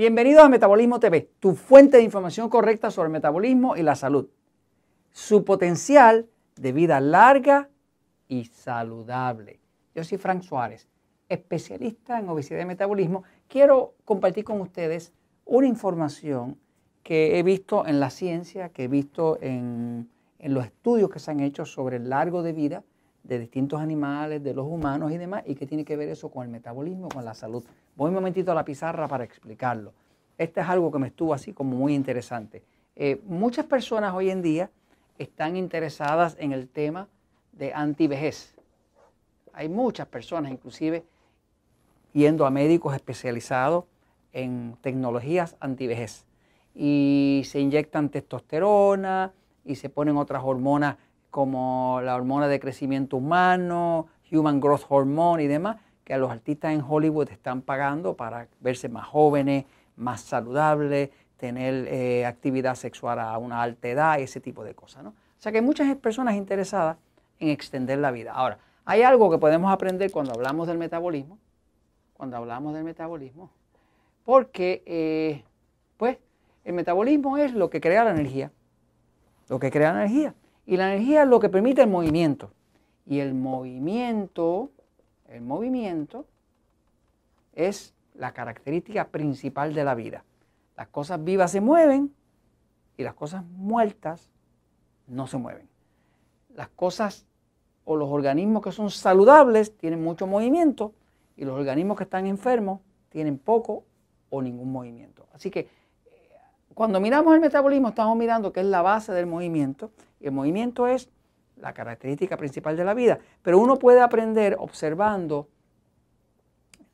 Bienvenidos a Metabolismo TV, tu fuente de información correcta sobre el metabolismo y la salud. Su potencial de vida larga y saludable. Yo soy Frank Suárez, especialista en obesidad y metabolismo. Quiero compartir con ustedes una información que he visto en la ciencia, que he visto en, en los estudios que se han hecho sobre el largo de vida de distintos animales, de los humanos y demás, y qué tiene que ver eso con el metabolismo, con la salud. Voy un momentito a la pizarra para explicarlo. Este es algo que me estuvo así como muy interesante. Eh, muchas personas hoy en día están interesadas en el tema de antivejez. Hay muchas personas, inclusive, yendo a médicos especializados en tecnologías antivejez. Y se inyectan testosterona y se ponen otras hormonas como la hormona de crecimiento humano, Human Growth Hormone y demás, que a los artistas en Hollywood están pagando para verse más jóvenes, más saludables, tener eh, actividad sexual a una alta edad ese tipo de cosas. ¿no? O sea que hay muchas personas interesadas en extender la vida. Ahora, hay algo que podemos aprender cuando hablamos del metabolismo, cuando hablamos del metabolismo, porque eh, pues el metabolismo es lo que crea la energía, lo que crea la energía. Y la energía es lo que permite el movimiento. Y el movimiento, el movimiento es la característica principal de la vida. Las cosas vivas se mueven y las cosas muertas no se mueven. Las cosas o los organismos que son saludables tienen mucho movimiento y los organismos que están enfermos tienen poco o ningún movimiento. Así que cuando miramos el metabolismo estamos mirando que es la base del movimiento el movimiento es la característica principal de la vida. Pero uno puede aprender observando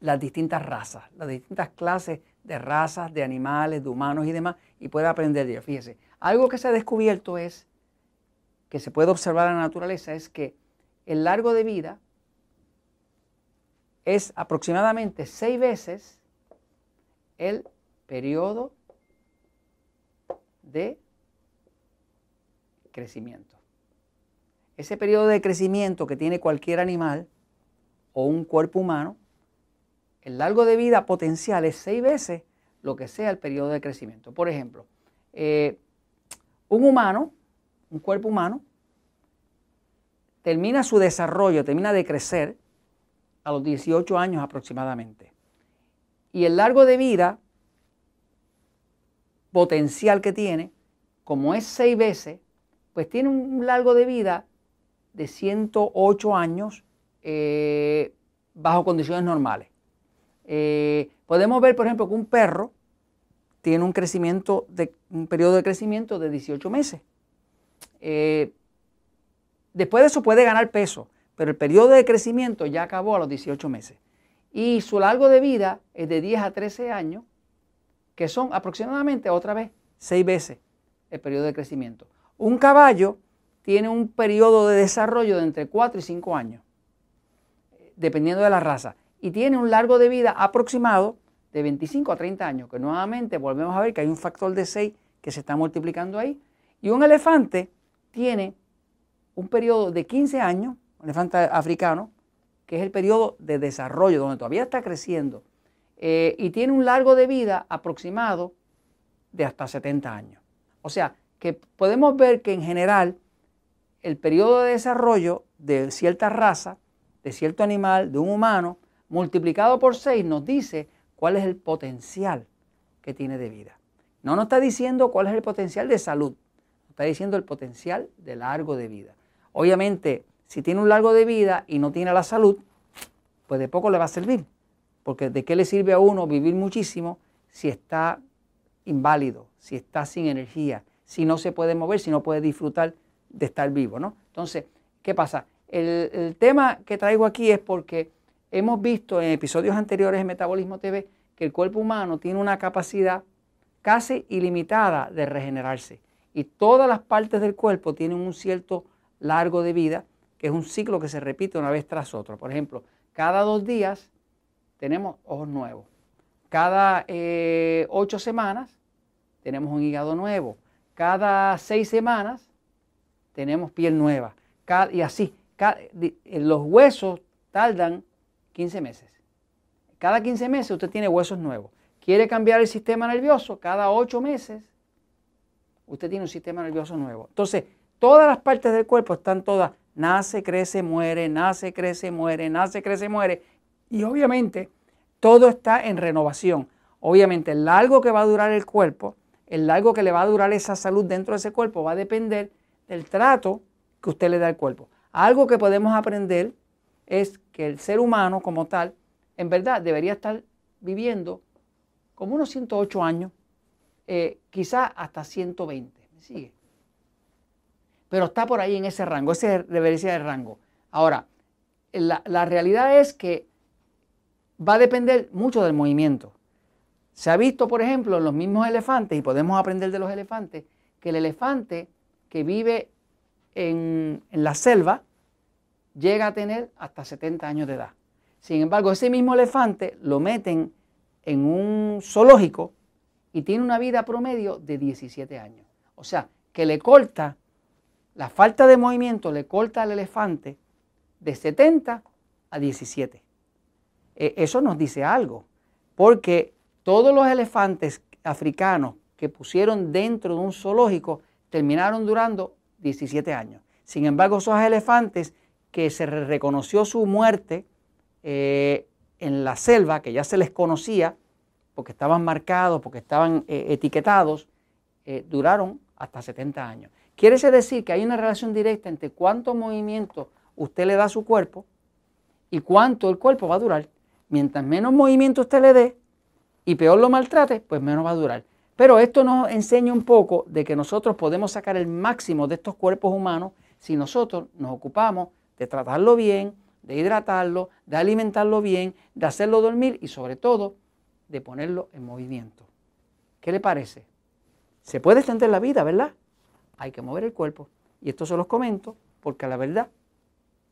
las distintas razas, las distintas clases de razas, de animales, de humanos y demás, y puede aprender de ellos. Fíjese, algo que se ha descubierto es, que se puede observar en la naturaleza, es que el largo de vida es aproximadamente seis veces el periodo de crecimiento. Ese periodo de crecimiento que tiene cualquier animal o un cuerpo humano, el largo de vida potencial es seis veces lo que sea el periodo de crecimiento. Por ejemplo, eh, un humano, un cuerpo humano, termina su desarrollo, termina de crecer a los 18 años aproximadamente. Y el largo de vida potencial que tiene, como es seis veces, pues tiene un largo de vida de 108 años eh, bajo condiciones normales. Eh, podemos ver, por ejemplo, que un perro tiene un crecimiento, de, un periodo de crecimiento de 18 meses. Eh, después de eso puede ganar peso, pero el periodo de crecimiento ya acabó a los 18 meses. Y su largo de vida es de 10 a 13 años que son aproximadamente otra vez seis veces el periodo de crecimiento. Un caballo tiene un periodo de desarrollo de entre 4 y 5 años, dependiendo de la raza, y tiene un largo de vida aproximado de 25 a 30 años, que nuevamente volvemos a ver que hay un factor de 6 que se está multiplicando ahí, y un elefante tiene un periodo de 15 años, un elefante africano, que es el periodo de desarrollo, donde todavía está creciendo eh, y tiene un largo de vida aproximado de hasta 70 años. O sea, que podemos ver que en general el periodo de desarrollo de cierta raza, de cierto animal, de un humano, multiplicado por 6 nos dice cuál es el potencial que tiene de vida. No nos está diciendo cuál es el potencial de salud, nos está diciendo el potencial de largo de vida. Obviamente, si tiene un largo de vida y no tiene la salud, pues de poco le va a servir. Porque de qué le sirve a uno vivir muchísimo si está inválido, si está sin energía, si no se puede mover, si no puede disfrutar de estar vivo, ¿no? Entonces, ¿qué pasa? El, tema que traigo aquí es porque hemos visto en episodios anteriores de Metabolismo TV que el cuerpo humano tiene una capacidad casi ilimitada de regenerarse y todas las partes del cuerpo tienen un cierto largo de vida, que es un ciclo que se repite una vez tras otro. Por ejemplo, cada dos días tenemos ojos nuevos. Cada eh, ocho semanas tenemos un hígado nuevo. Cada seis semanas tenemos piel nueva. y así, los huesos tardan 15 meses. Cada 15 meses usted tiene huesos nuevos. quiere cambiar el sistema nervioso cada ocho meses, usted tiene un sistema nervioso nuevo. Entonces, todas las partes del cuerpo están todas, nace, crece, muere, nace, crece, muere, nace, crece, muere. Y obviamente todo está en renovación. Obviamente el largo que va a durar el cuerpo, el largo que le va a durar esa salud dentro de ese cuerpo va a depender del trato que usted le da al cuerpo. Algo que podemos aprender es que el ser humano como tal, en verdad, debería estar viviendo como unos 108 años, eh, quizás hasta 120. ¿Me sigue? Pero está por ahí en ese rango, ese debería ser el rango. Ahora, la, la realidad es que va a depender mucho del movimiento. Se ha visto, por ejemplo, en los mismos elefantes, y podemos aprender de los elefantes, que el elefante que vive en, la selva llega a tener hasta 70 años de edad. Sin embargo, ese mismo elefante lo meten en un zoológico y tiene una vida promedio de 17 años. O sea, que le corta, la falta de movimiento le corta al elefante de 70 a 17. E, eso nos dice algo, porque todos los elefantes africanos que pusieron dentro de un zoológico terminaron durando 17 años. Sin embargo, esos elefantes que se reconoció su muerte eh, en la selva, que ya se les conocía, porque estaban marcados, porque estaban eh, etiquetados, eh, duraron hasta 70 años. Quiere decir que hay una relación directa entre cuánto movimiento usted le da a su cuerpo y cuánto el cuerpo va a durar. Mientras menos movimiento usted le dé y peor lo maltrate, pues menos va a durar. Pero esto nos enseña un poco de que nosotros podemos sacar el máximo de estos cuerpos humanos si nosotros nos ocupamos de tratarlo bien, de hidratarlo, de alimentarlo bien, de hacerlo dormir y sobre todo de ponerlo en movimiento. ¿Qué le parece? Se puede extender la vida, ¿verdad? Hay que mover el cuerpo. Y esto se los comento porque la verdad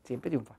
siempre triunfa.